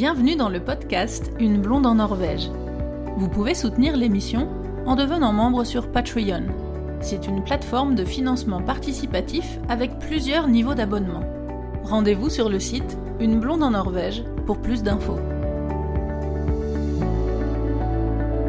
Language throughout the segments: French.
Bienvenue dans le podcast Une blonde en Norvège. Vous pouvez soutenir l'émission en devenant membre sur Patreon. C'est une plateforme de financement participatif avec plusieurs niveaux d'abonnement. Rendez-vous sur le site Une blonde en Norvège pour plus d'infos.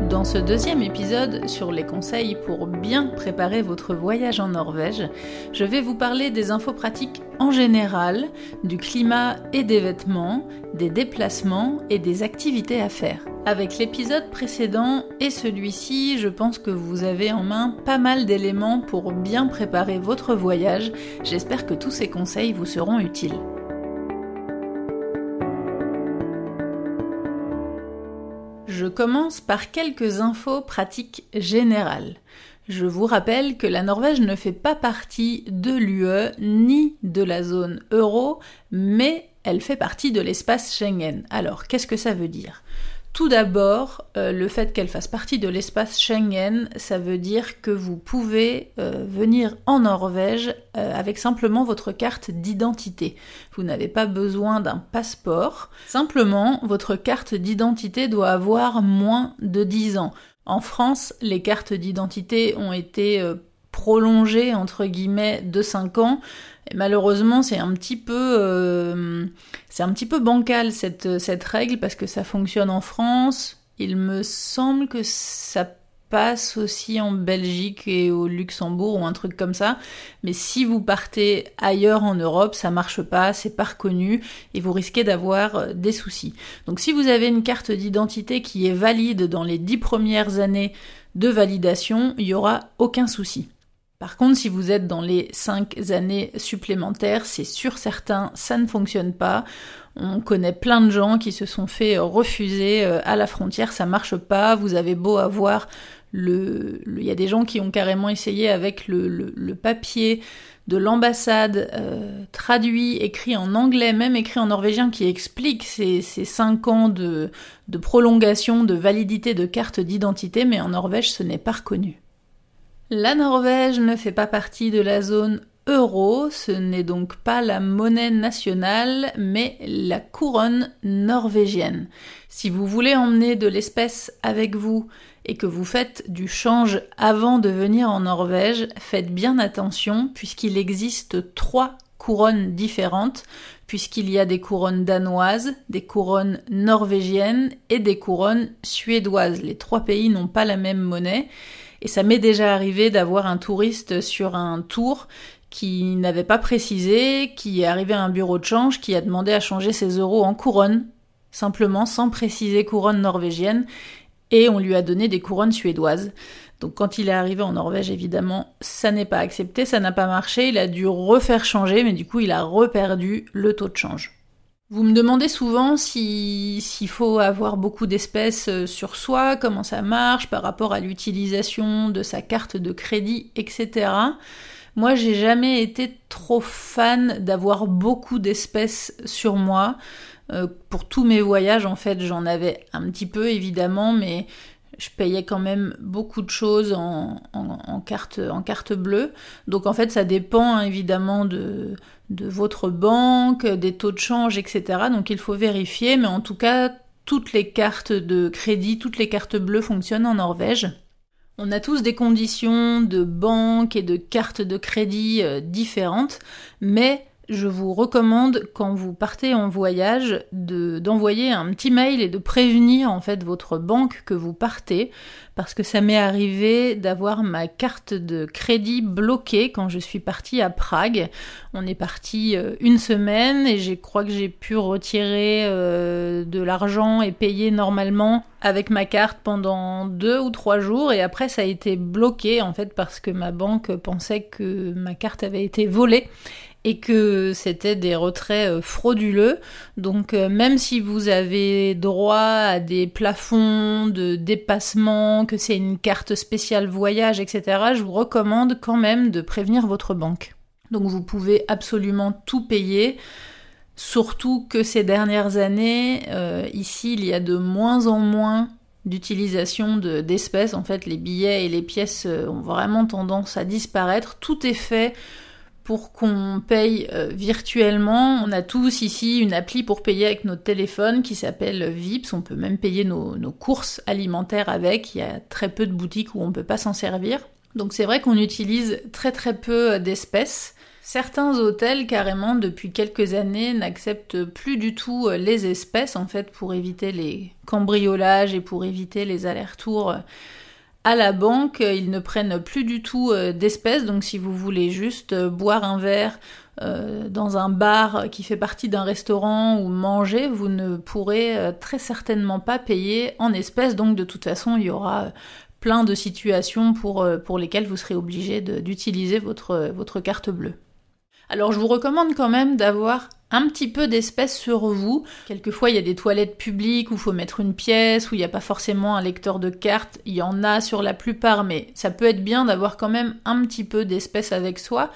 Dans ce deuxième épisode sur les conseils pour bien préparer votre voyage en Norvège, je vais vous parler des infos pratiques en général, du climat et des vêtements, des déplacements et des activités à faire. Avec l'épisode précédent et celui-ci, je pense que vous avez en main pas mal d'éléments pour bien préparer votre voyage. J'espère que tous ces conseils vous seront utiles. Commence par quelques infos pratiques générales. Je vous rappelle que la Norvège ne fait pas partie de l'UE ni de la zone euro, mais elle fait partie de l'espace Schengen. Alors, qu'est-ce que ça veut dire? Tout d'abord, euh, le fait qu'elle fasse partie de l'espace Schengen, ça veut dire que vous pouvez euh, venir en Norvège euh, avec simplement votre carte d'identité. Vous n'avez pas besoin d'un passeport, simplement votre carte d'identité doit avoir moins de 10 ans. En France, les cartes d'identité ont été prolongées entre guillemets de 5 ans malheureusement, c'est un petit peu, euh, c'est un petit peu bancal cette, cette règle parce que ça fonctionne en France. Il me semble que ça passe aussi en Belgique et au Luxembourg ou un truc comme ça. Mais si vous partez ailleurs en Europe, ça marche pas, c'est pas reconnu et vous risquez d'avoir des soucis. Donc si vous avez une carte d'identité qui est valide dans les dix premières années de validation, il y aura aucun souci. Par contre, si vous êtes dans les 5 années supplémentaires, c'est sûr certain, ça ne fonctionne pas. On connaît plein de gens qui se sont fait refuser euh, à la frontière, ça marche pas. Vous avez beau avoir le, il y a des gens qui ont carrément essayé avec le, papier de l'ambassade euh, traduit, écrit en anglais, même écrit en norvégien, qui explique ces, ces 5 ans de, de prolongation de validité de carte d'identité, mais en Norvège, ce n'est pas reconnu. La Norvège ne fait pas partie de la zone euro, ce n'est donc pas la monnaie nationale, mais la couronne norvégienne. Si vous voulez emmener de l'espèce avec vous et que vous faites du change avant de venir en Norvège, faites bien attention puisqu'il existe trois couronnes différentes, puisqu'il y a des couronnes danoises, des couronnes norvégiennes et des couronnes suédoises. Les trois pays n'ont pas la même monnaie et ça m'est déjà arrivé d'avoir un touriste sur un tour qui n'avait pas précisé, qui est arrivé à un bureau de change, qui a demandé à changer ses euros en couronne, simplement sans préciser couronne norvégienne, et on lui a donné des couronnes suédoises. Donc quand il est arrivé en Norvège, évidemment, ça n'est pas accepté, ça n'a pas marché, il a dû refaire changer, mais du coup il a reperdu le taux de change. Vous me demandez souvent s'il faut avoir beaucoup d'espèces euh, sur soi, comment ça marche par rapport à l'utilisation de sa carte de crédit, etc. Moi, j'ai jamais été trop fan d'avoir beaucoup d'espèces sur moi. Euh, pour tous mes voyages, en fait, j'en avais un petit peu évidemment, mais je payais quand même beaucoup de choses en, carte, en carte bleue. Donc en fait, ça dépend hein, évidemment de, de votre banque, des taux de change, etc. Donc il faut vérifier, mais en tout cas, toutes les cartes de crédit, toutes les cartes bleues fonctionnent en Norvège. On a tous des conditions de banque et de cartes de crédit euh, différentes, mais je vous recommande quand vous partez en voyage d'envoyer un petit mail et de prévenir en fait votre banque que vous partez. Parce que ça m'est arrivé d'avoir ma carte de crédit bloquée quand je suis partie à Prague. On est parti euh, une semaine et je crois que j'ai pu retirer euh, de l'argent et payer normalement avec ma carte pendant deux ou trois jours. Et après ça a été bloqué en fait parce que ma banque pensait que ma carte avait été volée et que c'était des retraits euh, frauduleux. Donc euh, même si vous avez droit à des plafonds de dépassement, que c'est une carte spéciale voyage, etc., je vous recommande quand même de prévenir votre banque. Donc vous pouvez absolument tout payer. Surtout que ces dernières années, euh, ici, il y a de moins en moins d'utilisation d'espèces. en fait, les billets et les pièces ont vraiment tendance à disparaître. Tout est fait qu'on paye euh, virtuellement. On a tous ici une appli pour payer avec notre téléphone qui s'appelle Vips. On peut même payer nos, courses alimentaires avec. Il y a très peu de boutiques où on ne peut pas s'en servir. Donc c'est vrai qu'on utilise très très peu d'espèces. Certains hôtels, carrément, depuis quelques années, n'acceptent plus du tout euh, les espèces, en fait, pour éviter les cambriolages et pour éviter les allers-retours à la banque. Ils ne prennent plus du tout euh, d'espèces, donc si vous voulez juste euh, boire un verre dans un bar qui fait partie d'un restaurant ou manger, vous ne pourrez très certainement pas payer en espèces, donc de toute façon, il y aura plein de situations pour, lesquelles vous serez obligé d'utiliser votre carte bleue. Alors je vous recommande quand même d'avoir un petit peu d'espèces sur vous. Quelquefois, il y a des toilettes publiques où il faut mettre une pièce, où il n'y a pas forcément un lecteur de cartes. Il y en a sur la plupart, mais ça peut être bien d'avoir quand même un petit peu d'espèces avec soi.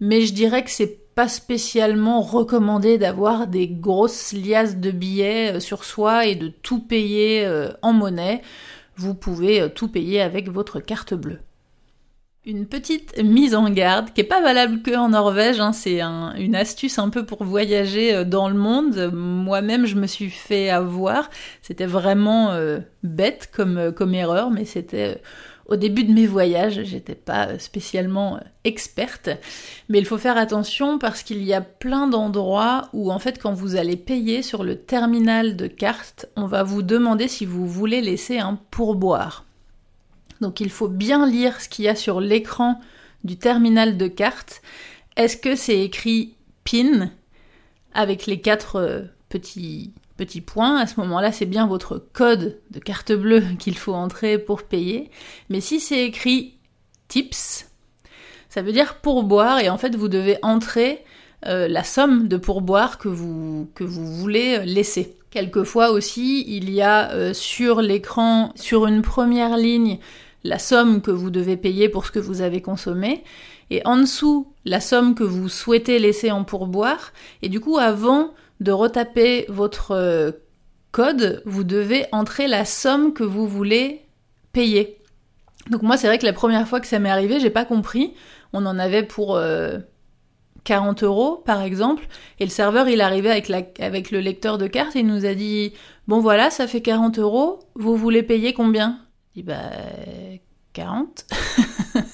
Mais je dirais que c'est pas spécialement recommandé d'avoir des grosses liasses de billets euh, sur soi et de tout payer euh, en monnaie. Vous pouvez euh, tout payer avec votre carte bleue. Une petite mise en garde qui est pas valable que en Norvège, hein, c'est une astuce un peu pour voyager euh, dans le monde. Moi-même, je me suis fait avoir. C'était vraiment euh, bête comme, euh, comme erreur, mais c'était au début de mes voyages. J'étais pas spécialement experte, mais il faut faire attention parce qu'il y a plein d'endroits où en fait, quand vous allez payer sur le terminal de carte, on va vous demander si vous voulez laisser un pourboire. Donc il faut bien lire ce qu'il y a sur l'écran du terminal de carte. Est-ce que c'est écrit PIN avec les quatre euh, petits, petits points? À ce moment-là, c'est bien votre code de carte bleue qu'il faut entrer pour payer. Mais si c'est écrit TIPS, ça veut dire pourboire et en fait vous devez entrer euh, la somme de pourboire que vous, que vous voulez laisser. Quelquefois aussi, il y a euh, sur l'écran, sur une première ligne, la somme que vous devez payer pour ce que vous avez consommé, et en dessous la somme que vous souhaitez laisser en pourboire, et du coup avant de retaper votre euh, code, vous devez entrer la somme que vous voulez payer. Donc moi c'est vrai que la première fois que ça m'est arrivé, j'ai pas compris, on en avait pour 40 euh, euros par exemple, et le serveur il arrivait avec, avec le lecteur de carte et il nous a dit bon voilà ça fait 40 euros, vous voulez payer combien? Bah 40.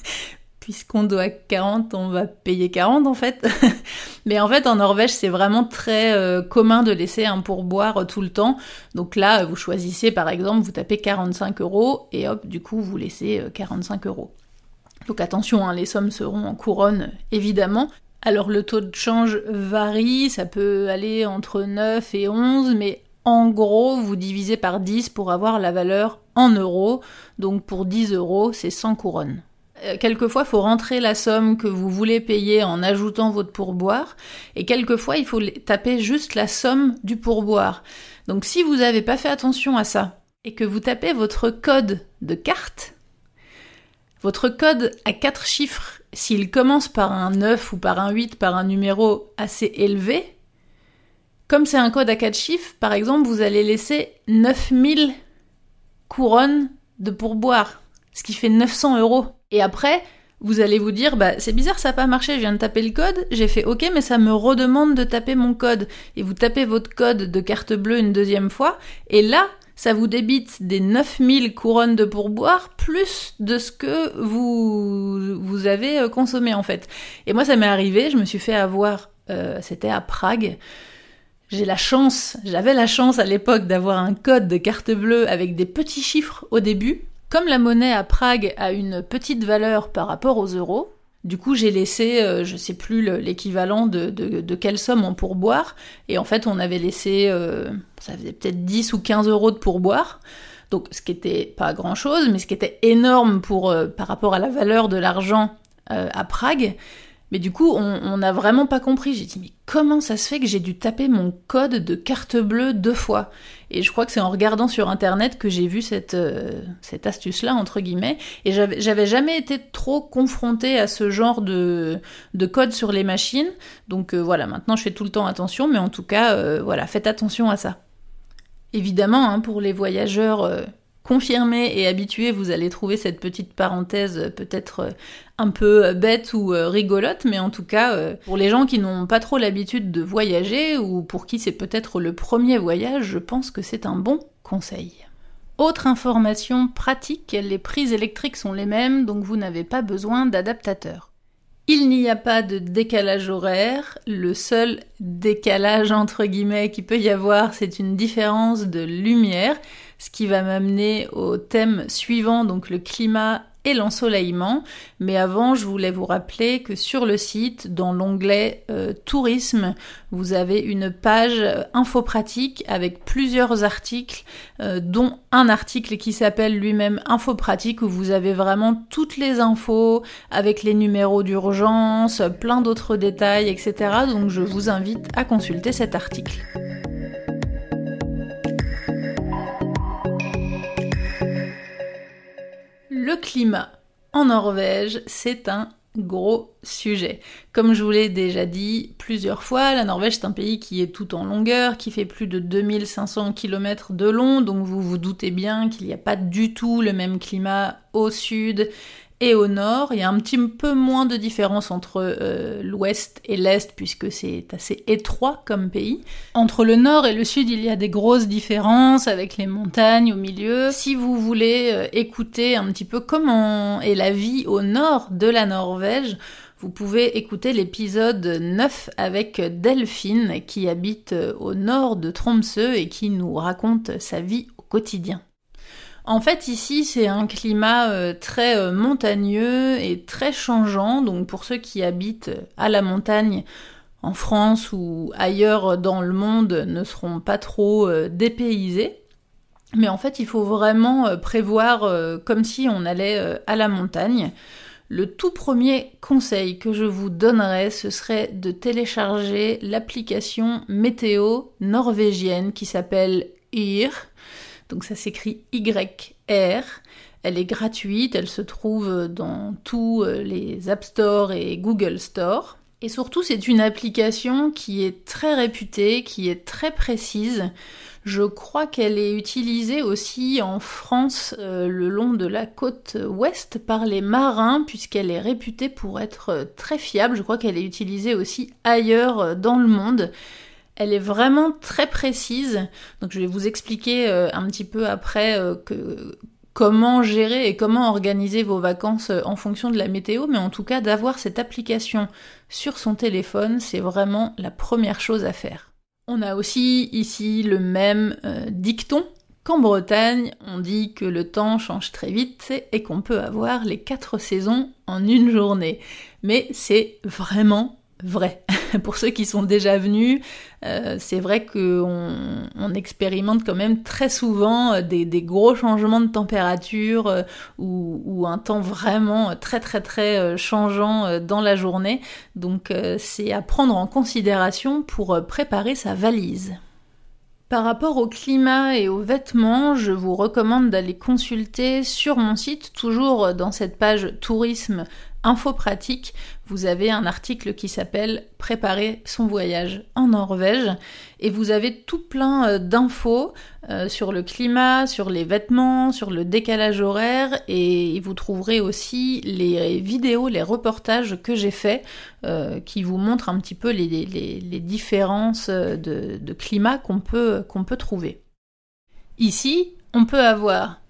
Puisqu'on doit 40, on va payer 40 en fait. Mais en fait, en Norvège, c'est vraiment très euh, commun de laisser un pourboire tout le temps. Donc là, vous choisissez par exemple, vous tapez 45 euros et hop, du coup, vous laissez 45 euh, euros. Donc attention, hein, les sommes seront en couronne évidemment. Alors le taux de change varie, ça peut aller entre 9 et 11, mais en gros, vous divisez par 10 pour avoir la valeur en euros. Donc pour 10 euros, c'est 100 couronnes. Euh, quelquefois, il faut rentrer la somme que vous voulez payer en ajoutant votre pourboire. Et quelquefois, il faut taper juste la somme du pourboire. Donc si vous n'avez pas fait attention à ça et que vous tapez votre code de carte, votre code à 4 chiffres, s'il commence par un 9 ou par un 8, par un numéro assez élevé, comme c'est un code à 4 chiffres, par exemple, vous allez laisser 9000 couronnes de pourboire, ce qui fait 900 euros. Et après, vous allez vous dire, bah c'est bizarre, ça n'a pas marché, je viens de taper le code, j'ai fait OK, mais ça me redemande de taper mon code. Et vous tapez votre code de carte bleue une deuxième fois, et là, ça vous débite des 9000 couronnes de pourboire plus de ce que vous, vous avez euh, consommé en fait. Et moi, ça m'est arrivé, je me suis fait avoir, euh, c'était à Prague, j'ai la chance, j'avais la chance à l'époque d'avoir un code de carte bleue avec des petits chiffres au début. Comme la monnaie à Prague a une petite valeur par rapport aux euros, du coup j'ai laissé, euh, je sais plus l'équivalent de, quelle somme en pourboire, et en fait on avait laissé, euh, ça faisait peut-être 10 ou 15 euros de pourboire. Donc ce qui était pas grand chose, mais ce qui était énorme pour, euh, par rapport à la valeur de l'argent à Prague. Mais du coup, on n'a vraiment pas compris. J'ai dit, mais comment ça se fait que j'ai dû taper mon code de carte bleue deux fois? Et je crois que c'est en regardant sur Internet que j'ai vu cette, euh, astuce-là, entre guillemets. Et j'avais jamais été trop confrontée à ce genre de, de code sur les machines. Donc euh, voilà, maintenant je fais tout le temps attention, mais en tout cas, euh, voilà, faites attention à ça. Évidemment, hein, pour les voyageurs confirmé et habitué, vous allez trouver cette petite parenthèse peut-être un peu bête ou rigolote, mais en tout cas, pour les gens qui n'ont pas trop l'habitude de voyager ou pour qui c'est peut-être le premier voyage, je pense que c'est un bon conseil. Autre information pratique, les prises électriques sont les mêmes, donc vous n'avez pas besoin d'adaptateur. Il n'y a pas de décalage horaire, le seul décalage entre guillemets qui peut y avoir, c'est une différence de lumière, ce qui va m'amener au thème suivant, donc le climat et l'ensoleillement. Mais avant, je voulais vous rappeler que sur le site, dans l'onglet euh, tourisme, vous avez une page euh, info pratique avec plusieurs articles, euh, dont un article qui s'appelle lui-même info pratique où vous avez vraiment toutes les infos avec les numéros d'urgence, plein d'autres détails, etc. Donc je vous invite à consulter cet article. Le climat en Norvège, c'est un gros sujet. Comme je vous l'ai déjà dit plusieurs fois, la Norvège c'est un pays qui est tout en longueur, qui fait plus de 2500 km de long, donc vous vous doutez bien qu'il n'y a pas du tout le même climat au sud et au nord. Il y a un petit peu moins de différence entre euh, l'ouest et l'est puisque c'est assez étroit comme pays. Entre le nord et le sud, il y a des grosses différences avec les montagnes au milieu. Si vous voulez euh, écouter un petit peu comment est la vie au nord de la Norvège, vous pouvez écouter l'épisode 9 avec Delphine qui habite euh, au nord de Tromsø et qui nous raconte sa vie au quotidien. En fait, ici, c'est un climat euh, très euh, montagneux et très changeant. Donc, pour ceux qui habitent à la montagne, en France ou ailleurs dans le monde, ne seront pas trop euh, dépaysés. Mais en fait, il faut vraiment prévoir comme si on allait à la montagne. Le tout premier conseil que je vous donnerais, ce serait de télécharger l'application météo norvégienne qui s'appelle IR. Donc ça s'écrit YR. Elle est gratuite, elle se trouve dans tous euh, les App Store et Google Store. Et surtout, c'est une application qui est très réputée, qui est très précise. Je crois qu'elle est utilisée aussi en France euh, le long de la côte ouest par les marins puisqu'elle est réputée pour être très fiable. Je crois qu'elle est utilisée aussi ailleurs euh, dans le monde. Elle est vraiment très précise. Donc je vais vous expliquer euh, un petit peu après euh, comment gérer et comment organiser vos vacances euh, en fonction de la météo, mais en tout cas d'avoir cette application sur son téléphone, c'est vraiment la première chose à faire. On a aussi ici le même dicton qu'en Bretagne, on dit que le temps change très vite et qu'on peut avoir les quatre saisons en une journée. Mais c'est vraiment vrai. Pour ceux qui sont déjà venus, euh, c'est vrai qu'on on expérimente quand même très souvent euh, des, gros changements de température euh, ou, un temps vraiment très très très changeant dans la journée. Donc c'est à prendre en considération pour préparer sa valise. Par rapport au climat et aux vêtements, je vous recommande d'aller consulter sur mon site, toujours dans cette page tourisme info pratique, vous avez un article qui s'appelle Préparer son voyage en Norvège et vous avez tout plein euh, d'infos euh, sur le climat, sur les vêtements, sur le décalage horaire et vous trouverez aussi les vidéos, les reportages que j'ai faits euh, qui vous montrent un petit peu les, différences de, de climat qu'on peut, qu'on peut trouver. Ici, on peut avoir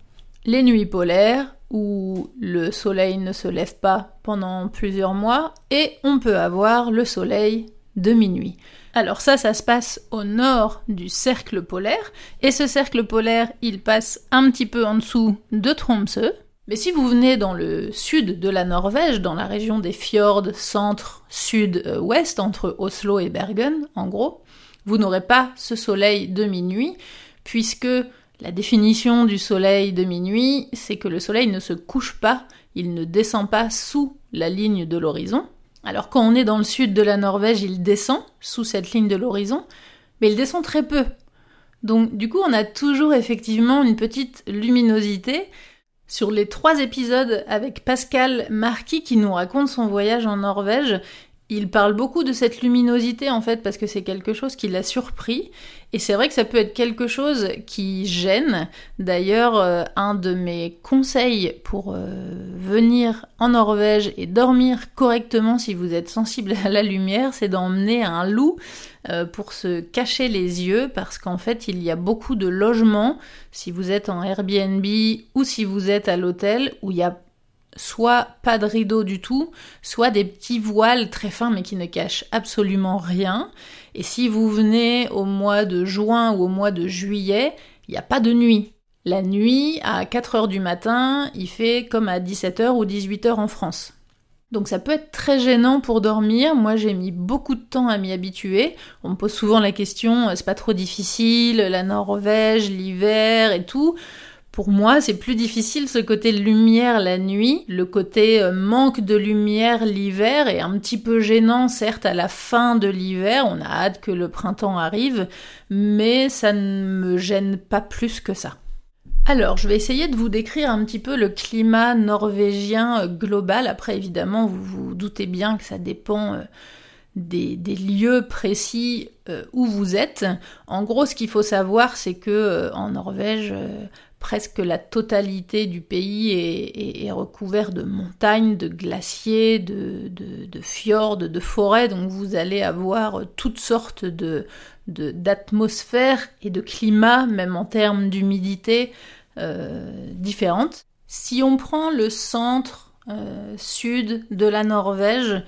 les nuits polaires, où le soleil ne se lève pas pendant plusieurs mois, et on peut avoir le soleil de minuit. Alors ça, ça se passe au nord du cercle polaire, et ce cercle polaire, il passe un petit peu en dessous de Tromsø. Mais si vous venez dans le sud de la Norvège, dans la région des fjords centre, sud, ouest, entre Oslo et Bergen, en gros, vous n'aurez pas ce soleil de minuit, puisque la définition du soleil de minuit, c'est que le soleil ne se couche pas, il ne descend pas sous la ligne de l'horizon. Alors quand on est dans le sud de la Norvège, il descend sous cette ligne de l'horizon, mais il descend très peu. Donc du coup, on a toujours effectivement une petite luminosité. Sur les trois épisodes avec Pascal Marquis qui nous raconte son voyage en Norvège, Il parle beaucoup de cette luminosité en fait parce que c'est quelque chose qui l'a surpris et c'est vrai que ça peut être quelque chose qui gêne. D'ailleurs, euh, un de mes conseils pour euh, venir en Norvège et dormir correctement si vous êtes sensible à la lumière, c'est d'emmener un loup euh, pour se cacher les yeux parce qu'en fait il y a beaucoup de logements si vous êtes en Airbnb ou si vous êtes à l'hôtel où il y a soit pas de rideau du tout, soit des petits voiles très fins mais qui ne cachent absolument rien. Et si vous venez au mois de juin ou au mois de juillet, il n'y a pas de nuit. La nuit, à 4h du matin, il fait comme à 17h ou 18h en France. Donc ça peut être très gênant pour dormir. Moi j'ai mis beaucoup de temps à m'y habituer. On me pose souvent la question, c'est pas trop difficile, la Norvège, l'hiver et tout. Pour moi, c'est plus difficile ce côté lumière la nuit, le côté euh, manque de lumière l'hiver est un petit peu gênant certes à la fin de l'hiver, on a hâte que le printemps arrive, mais ça ne me gêne pas plus que ça. Alors, je vais essayer de vous décrire un petit peu le climat norvégien euh, global. Après, évidemment, vous vous doutez bien que ça dépend euh, des, lieux précis où vous êtes. En gros, ce qu'il faut savoir, c'est que en Norvège, presque la totalité du pays est, recouvert de montagnes, de glaciers, de, fjords, de forêts, donc vous allez avoir toutes sortes d'atmosphères et de climats, même en termes d'humidité, euh, différentes. Si on prend le centre euh, sud de la Norvège,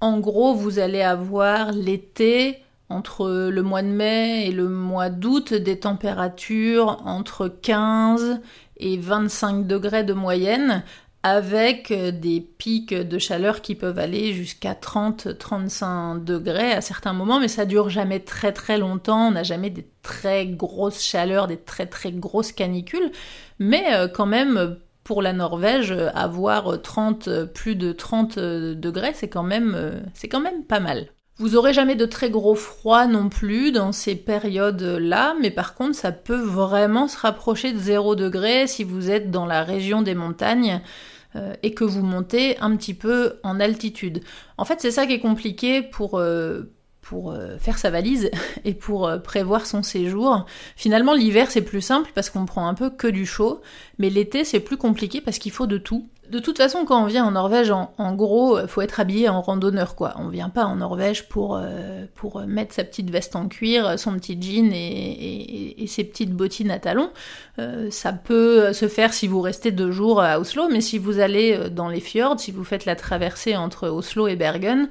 en gros, vous allez avoir l'été entre le mois de mai et le mois d'août des températures entre 15 et 25 degrés de moyenne avec des pics de chaleur qui peuvent aller jusqu'à 30-35 degrés à certains moments, mais ça dure jamais très très longtemps, on n'a jamais des très grosses chaleurs, des très très grosses canicules, mais euh, quand même pour la Norvège, avoir 30, plus de 30 degrés, c'est quand même, euh, c'est quand même pas mal. Vous aurez jamais de très gros froid non plus dans ces périodes-là, mais par contre ça peut vraiment se rapprocher de 0 degré si vous êtes dans la région des montagnes euh, et que vous montez un petit peu en altitude. En fait c'est ça qui est compliqué pour, euh, pour euh, faire sa valise et pour prévoir son séjour. Finalement l'hiver c'est plus simple parce qu'on prend un peu que du chaud, mais l'été c'est plus compliqué parce qu'il faut de tout. De toute façon, quand on vient en Norvège, en, gros, faut être habillé en randonneur, quoi. On vient pas en Norvège pour, euh, pour mettre sa petite veste en cuir, son petit jean et, ses petites bottines à talons. Euh, ça peut se faire si vous restez deux jours à Oslo, mais si vous allez euh, dans les fjords, si vous faites la traversée entre Oslo et Bergen,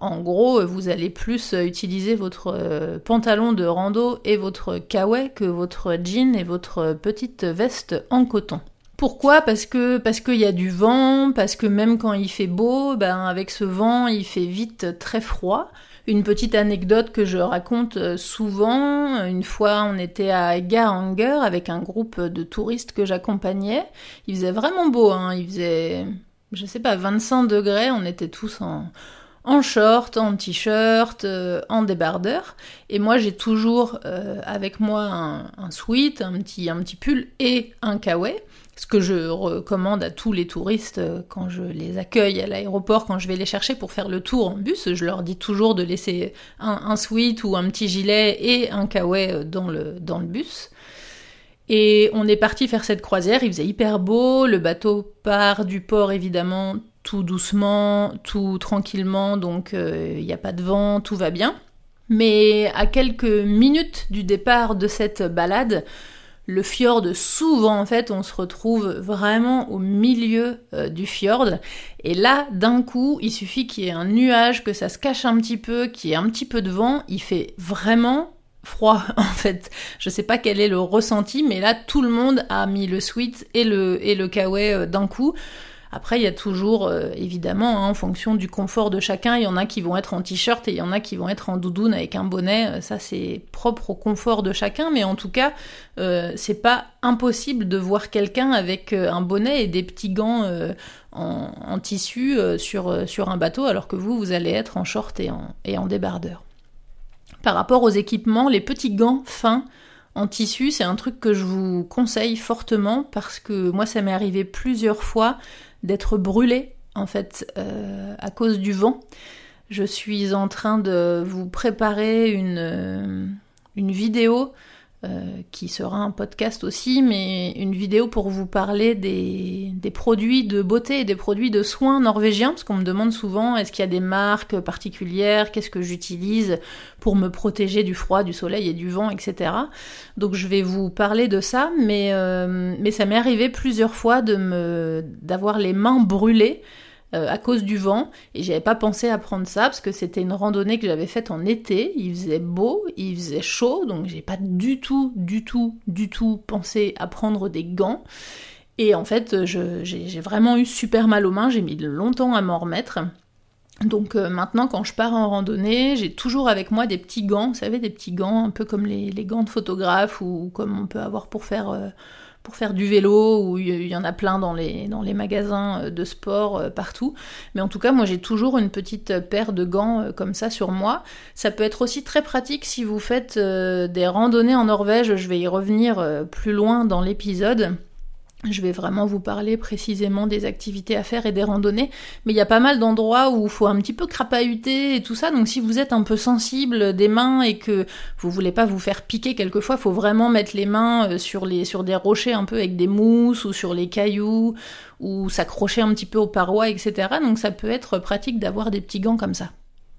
en gros, vous allez plus utiliser votre pantalon de rando et votre kawaii que votre jean et votre petite veste en coton. Pourquoi? Parce que parce qu'il y a du vent, parce que même quand il fait beau, ben avec ce vent, il fait vite très froid. Une petite anecdote que je raconte euh, souvent, une fois on était à Garanger avec un groupe de touristes que j'accompagnais. Il faisait vraiment beau, hein. il faisait, je sais pas, 25 degrés, on était tous en, en short, en t-shirt, euh, en débardeur. Et moi, j'ai toujours euh, avec moi un, un, sweat, un petit, un petit pull et un kawaii ce que je recommande à tous les touristes euh, quand je les accueille à l'aéroport, quand je vais les chercher pour faire le tour en bus, je leur dis toujours de laisser un, sweat ou un petit gilet et un kawaii euh, dans le, bus. Et on est parti faire cette croisière, il faisait hyper beau, le bateau part du port évidemment tout doucement, tout tranquillement, donc euh, il n'y a pas de vent, tout va bien. Mais à quelques minutes du départ de cette balade, le fjord souvent en fait on se retrouve vraiment au milieu euh, du fjord. Et là d'un coup il suffit qu'il y ait un nuage que ça se cache un petit peu qu'il y ait un petit peu de vent. Il fait vraiment froid en fait. Je sais pas quel est le ressenti mais là tout le monde a mis le sweat et le et le kawaii euh, d'un coup après, il y a toujours, euh, évidemment, hein, en fonction du confort de chacun, il y en a qui vont être en t-shirt et il y en a qui vont être en doudoune avec un bonnet. Euh, ça, c'est propre au confort de chacun, mais en tout cas, euh, c'est pas impossible de voir quelqu'un avec un bonnet et des petits gants en, tissu sur, un bateau, alors que vous, vous allez être en short et en, et en débardeur. Par rapport aux équipements, les petits gants fins, en tissu, c'est un truc que je vous conseille fortement parce que moi ça m'est arrivé plusieurs fois d'être brûlé en fait euh, à cause du vent. Je suis en train de vous préparer une, une vidéo euh, qui sera un podcast aussi, mais une vidéo pour vous parler des, produits de beauté et des produits de soins norvégiens, parce qu'on me demande souvent est-ce qu'il y a des marques particulières, qu'est-ce que j'utilise pour me protéger du froid, du soleil et du vent, etc. Donc je vais vous parler de ça, mais, euh, mais ça m'est arrivé plusieurs fois de me d'avoir les mains brûlées euh, à cause du vent et j'avais pas pensé à prendre ça parce que c'était une randonnée que j'avais faite en été, il faisait beau, il faisait chaud donc j'ai pas du tout, du tout, du tout pensé à prendre des gants. Et en fait, j'ai vraiment eu super mal aux mains, j'ai mis longtemps à m'en remettre. Donc euh, maintenant, quand je pars en randonnée, j'ai toujours avec moi des petits gants, vous savez, des petits gants un peu comme les, gants de photographe ou comme on peut avoir pour faire euh, pour faire du vélo, ou il y en a plein dans les, dans les magasins euh, de sport euh, partout. Mais en tout cas, moi j'ai toujours une petite paire de gants euh, comme ça sur moi. Ça peut être aussi très pratique si vous faites des randonnées en Norvège, je vais y revenir plus loin dans l'épisode. Je vais vraiment vous parler précisément des activités à faire et des randonnées, mais il y a pas mal d'endroits où il faut un petit peu crapahuter et tout ça, donc si vous êtes un peu sensible des mains et que vous voulez pas vous faire piquer quelquefois, faut vraiment mettre les mains euh, sur, sur des rochers un peu avec des mousses ou sur les cailloux ou s'accrocher un petit peu aux parois, etc. Donc ça peut être pratique d'avoir des petits gants comme ça.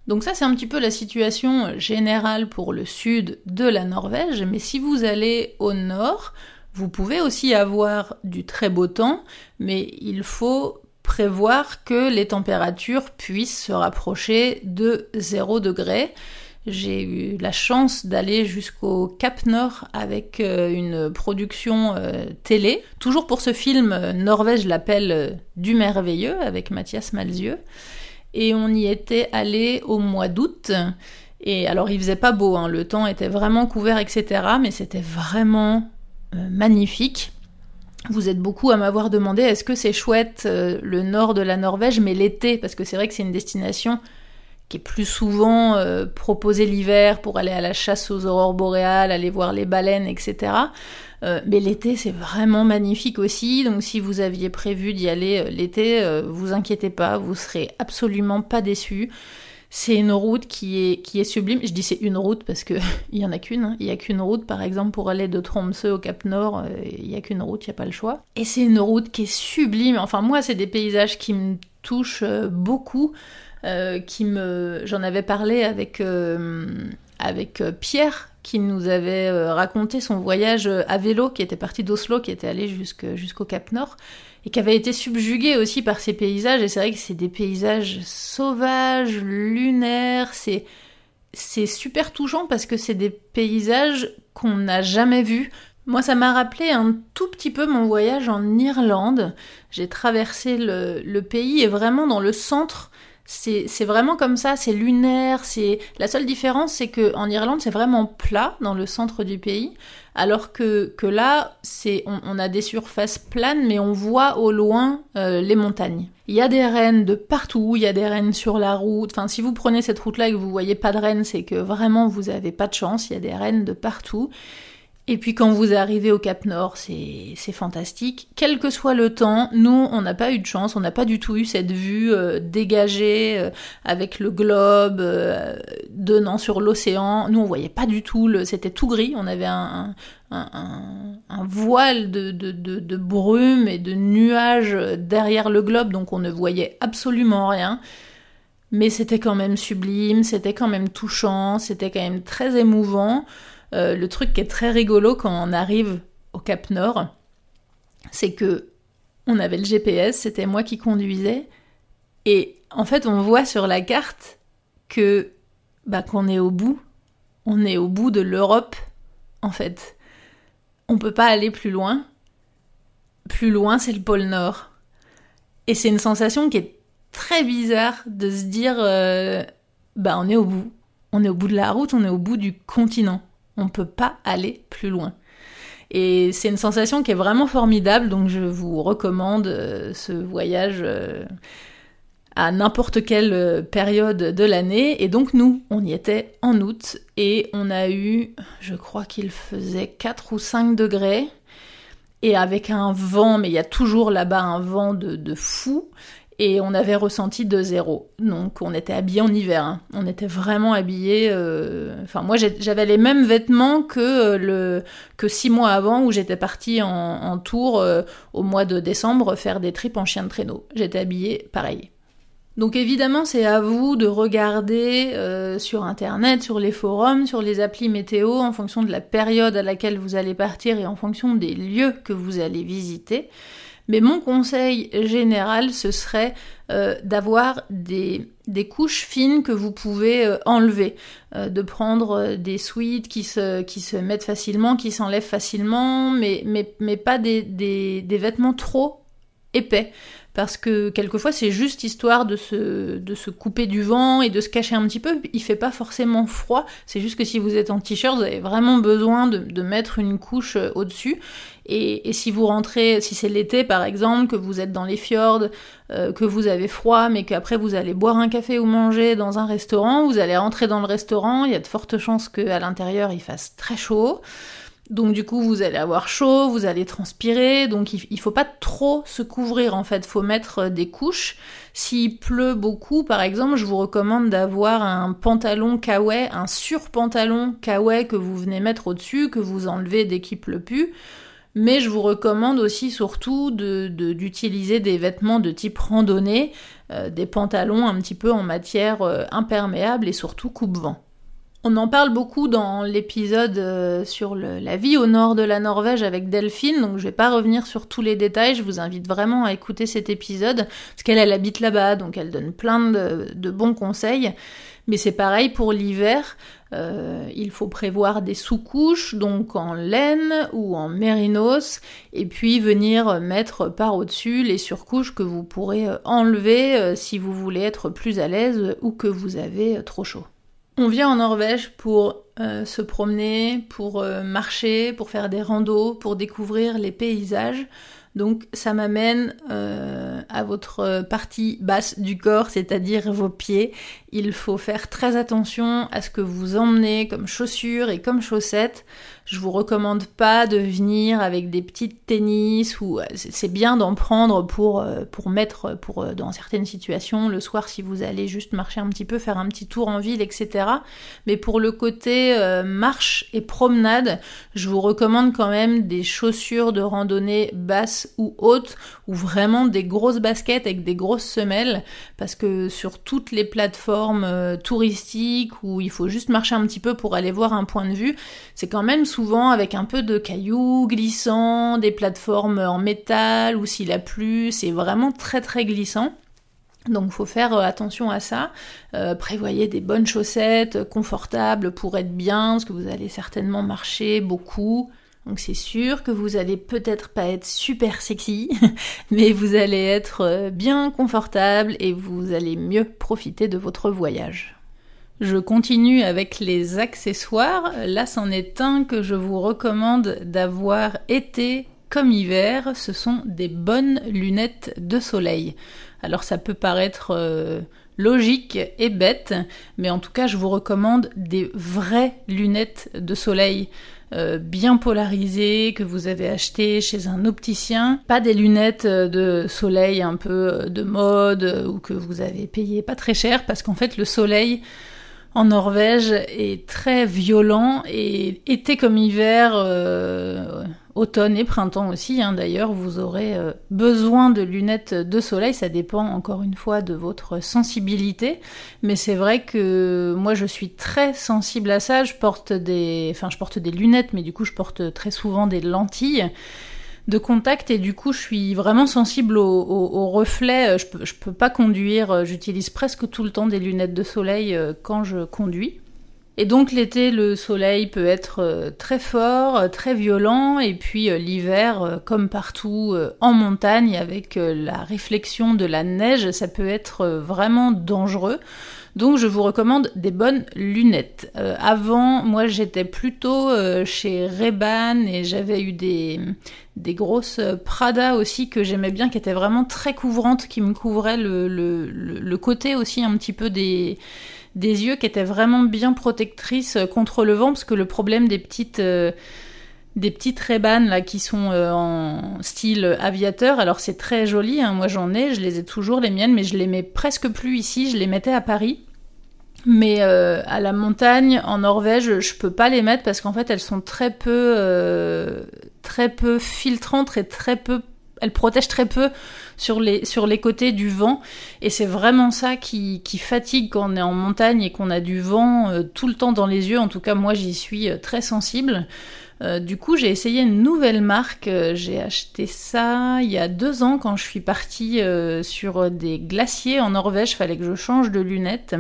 Donc ça c'est un petit peu la situation générale pour le sud de la Norvège, mais si vous allez au nord, vous pouvez aussi avoir du très beau temps, mais il faut prévoir que les températures puissent se rapprocher de 0 degré. J'ai eu la chance d'aller jusqu'au Cap Nord avec euh, une production euh, télé, toujours pour ce film euh, Norvège l'appelle du merveilleux avec Mathias Malzieux. Et on y était allé au mois d'août. Et alors il faisait pas beau, hein, le temps était vraiment couvert, etc. Mais c'était vraiment magnifique. Vous êtes beaucoup à m'avoir demandé est-ce que c'est chouette euh, le nord de la Norvège, mais l'été, parce que c'est vrai que c'est une destination qui est plus souvent euh, proposée l'hiver pour aller à la chasse aux aurores boréales, aller voir les baleines, etc. mais l'été, c'est vraiment magnifique aussi. Donc si vous aviez prévu d'y aller l'été, vous inquiétez pas, vous serez absolument pas déçus. C'est une route qui est, sublime. Je dis c'est une route parce qu'il n'y en a qu'une. Hein. Il n'y a qu'une route, par exemple, pour aller de Tromsø au Cap Nord, euh, il n'y a qu'une route, il n'y a pas le choix. Et c'est une route qui est sublime. Enfin, moi, c'est des paysages qui me touchent euh, beaucoup. Euh, qui me... J'en avais parlé avec, avec Pierre, qui nous avait raconté son voyage à vélo, qui était parti d'Oslo, qui était allé jusqu'au Cap Nord et qui avait été subjugué aussi par ces paysages. Et c'est vrai que c'est des paysages sauvages, lunaires, c'est c'est super touchant parce que c'est des paysages qu'on n'a jamais vus. Moi, ça m'a rappelé un tout petit peu mon voyage en Irlande. J'ai traversé le, le, pays et vraiment dans le centre, c'est vraiment comme ça, c'est lunaire. C'est la seule différence, c'est que en Irlande, c'est vraiment plat dans le centre du pays, alors que, là, c'est on, a des surfaces planes, mais on voit au loin euh, les montagnes. Il y a des rennes de partout, il y a des rennes sur la route. Enfin, si vous prenez cette route-là et que vous voyez pas de rennes, c'est que vraiment vous avez pas de chance. Il y a des rennes de partout. Et puis quand vous arrivez au Cap Nord, c'est fantastique. Quel que soit le temps, nous, on n'a pas eu de chance, on n'a pas du tout eu cette vue euh, dégagée euh, avec le globe euh, donnant sur l'océan. Nous, on voyait pas du tout, le... c'était tout gris, on avait un, voile de, de, brume et de nuages derrière le globe, donc on ne voyait absolument rien. Mais c'était quand même sublime, c'était quand même touchant, c'était quand même très émouvant. Euh, le truc qui est très rigolo quand on arrive au Cap Nord, c'est que on avait le GPS, c'était moi qui conduisais, et en fait on voit sur la carte que bah, qu'on est au bout, on est au bout de l'Europe en fait. On peut pas aller plus loin. Plus loin, c'est le pôle Nord. Et c'est une sensation qui est très bizarre de se dire euh, bah on est au bout. On est au bout de la route, on est au bout du continent. On ne peut pas aller plus loin. Et c'est une sensation qui est vraiment formidable, donc je vous recommande euh, ce voyage euh, à n'importe quelle euh, période de l'année. Et donc nous, on y était en août et on a eu, je crois qu'il faisait 4 ou 5 degrés et avec un vent, mais il y a toujours là-bas un vent de, de fou. Et on avait ressenti de zéro. Donc on était habillés en hiver, hein. on était vraiment habillés. Euh, enfin moi j'avais les mêmes vêtements que euh, le que six mois avant où j'étais partie en, tour euh, au mois de décembre faire des tripes en chien de traîneau. J'étais habillée pareil. Donc évidemment, c'est à vous de regarder sur Internet, sur les forums, sur les applis météo, en fonction de la période à laquelle vous allez partir et en fonction des lieux que vous allez visiter. Mais mon conseil général, ce serait euh, d'avoir des, couches fines que vous pouvez euh, enlever, euh, de prendre des suites qui se, mettent facilement, qui s'enlèvent facilement, mais, pas des, vêtements trop épais parce que quelquefois c'est juste histoire de se, couper du vent et de se cacher un petit peu. Il fait pas forcément froid, c'est juste que si vous êtes en t-shirt, vous avez vraiment besoin de, mettre une couche au-dessus. Et, si vous rentrez, si c'est l'été par exemple, que vous êtes dans les fjords, euh, que vous avez froid, mais qu'après vous allez boire un café ou manger dans un restaurant, vous allez rentrer dans le restaurant, il y a de fortes chances qu'à l'intérieur il fasse très chaud. Donc du coup, vous allez avoir chaud, vous allez transpirer, donc il, faut pas trop se couvrir en fait, faut mettre euh, des couches. S'il pleut beaucoup, par exemple, je vous recommande d'avoir un pantalon kawaii, un surpantalon kawaii que vous venez mettre au-dessus, que vous enlevez dès qu'il pleut plus. Mais je vous recommande aussi surtout d'utiliser des vêtements de type randonnée, euh, des pantalons un petit peu en matière euh, imperméable et surtout coupe-vent. On en parle beaucoup dans l'épisode euh, sur la vie au nord de la Norvège avec Delphine, donc je vais pas revenir sur tous les détails, je vous invite vraiment à écouter cet épisode, parce qu'elle habite là-bas, donc elle donne plein de, bons conseils. Mais c'est pareil pour l'hiver, euh, il faut prévoir des sous-couches, donc en laine ou en mérinos, et puis venir mettre par au-dessus les surcouches que vous pourrez enlever euh, si vous voulez être plus à l'aise ou que vous avez trop chaud. On vient en Norvège pour euh, se promener, pour euh, marcher, pour faire des randos, pour découvrir les paysages. Donc ça m'amène euh, à votre partie basse du corps, c'est-à-dire vos pieds. Il faut faire très attention à ce que vous emmenez comme chaussures et comme chaussettes. Je vous recommande pas de venir avec des petites tennis ou euh, c'est bien d'en prendre pour, euh, pour mettre pour, euh, dans certaines situations le soir si vous allez juste marcher un petit peu, faire un petit tour en ville, etc. Mais pour le côté marche et promenade, je vous recommande quand même des chaussures de randonnée basses ou hautes ou vraiment des grosses baskets avec des grosses semelles parce que sur toutes les plateformes touristiques où il faut juste marcher un petit peu pour aller voir un point de vue, c'est quand même souvent avec un peu de cailloux glissants, des plateformes en métal ou s'il a plu, c'est vraiment très très glissant. Donc faut faire euh, attention à ça. Euh, prévoyez des bonnes chaussettes confortables pour être bien, parce que vous allez certainement marcher beaucoup. Donc c'est sûr que vous allez peut-être pas être super sexy, mais vous allez être euh, bien confortable et vous allez mieux profiter de votre voyage. Je continue avec les accessoires. Là, c'en est un que je vous recommande d'avoir été comme hiver. Ce sont des bonnes lunettes de soleil. Alors, ça peut paraître euh, logique et bête, mais en tout cas, je vous recommande des vraies lunettes de soleil. Euh, bien polarisées que vous avez achetées chez un opticien, pas des lunettes de soleil un peu de mode ou que vous avez payé pas très cher parce qu'en fait le soleil en Norvège est très violent et été comme hiver, euh, automne et printemps aussi. Hein, D'ailleurs, vous aurez euh, besoin de lunettes de soleil. Ça dépend encore une fois de votre sensibilité, mais c'est vrai que moi je suis très sensible à ça. Je porte des, enfin je porte des lunettes, mais du coup je porte très souvent des lentilles de contact et du coup je suis vraiment sensible aux, reflets. Je peux, je peux pas conduire, j'utilise presque tout le temps des lunettes de soleil euh, quand je conduis. Et donc l'été, le soleil peut être euh, très fort, euh, très violent, et puis l'hiver, comme partout en montagne, avec la réflexion de la neige, ça peut être vraiment dangereux. Donc je vous recommande des bonnes lunettes. Euh, avant, moi j'étais plutôt euh, chez Ray-Ban et j'avais eu des, des grosses Prada aussi que j'aimais bien, qui étaient vraiment très couvrantes, qui me couvraient le, le, côté aussi un petit peu des des yeux qui étaient vraiment bien protectrices contre le vent, parce que le problème des petites, euh, des petites rébanes là qui sont euh, en style aviateur. Alors c'est très joli, hein. moi j'en ai, je les ai toujours les miennes, mais je les mets presque plus ici, je les mettais à Paris. Mais euh, à la montagne, en Norvège, je peux pas les mettre parce qu'en fait elles sont très peu, euh, très peu filtrantes et très peu, elles protègent très peu sur les, sur les côtés du vent. Et c'est vraiment ça qui, qui, fatigue quand on est en montagne et qu'on a du vent tout le temps dans les yeux. En tout cas, moi j'y suis très sensible. Euh, du coup, j'ai essayé une nouvelle marque. Euh, j'ai acheté ça il y a deux ans quand je suis partie euh, sur des glaciers en Norvège. Fallait que je change de lunettes.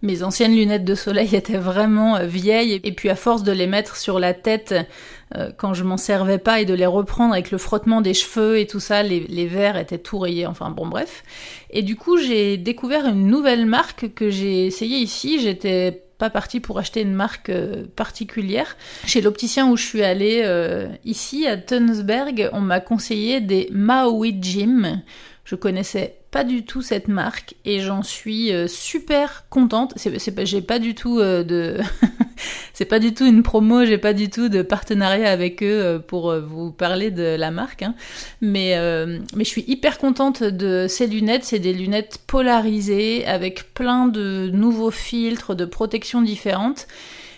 Mes anciennes lunettes de soleil étaient vraiment vieilles et puis à force de les mettre sur la tête quand je m'en servais pas et de les reprendre avec le frottement des cheveux et tout ça, les, les verres étaient tout rayés, enfin bon bref. Et du coup j'ai découvert une nouvelle marque que j'ai essayé ici, j'étais pas parti pour acheter une marque euh, particulière. Chez l'opticien où je suis allée euh, ici à Tunsberg, on m'a conseillé des Maui Gym. Je connaissais pas du tout cette marque et j'en suis euh, super contente. C'est, pas, du tout une promo, j'ai pas du tout de partenariat avec eux pour vous parler de la marque, hein. mais mais je suis hyper contente de ces lunettes. C'est des lunettes polarisées avec plein de nouveaux filtres, de protection différentes.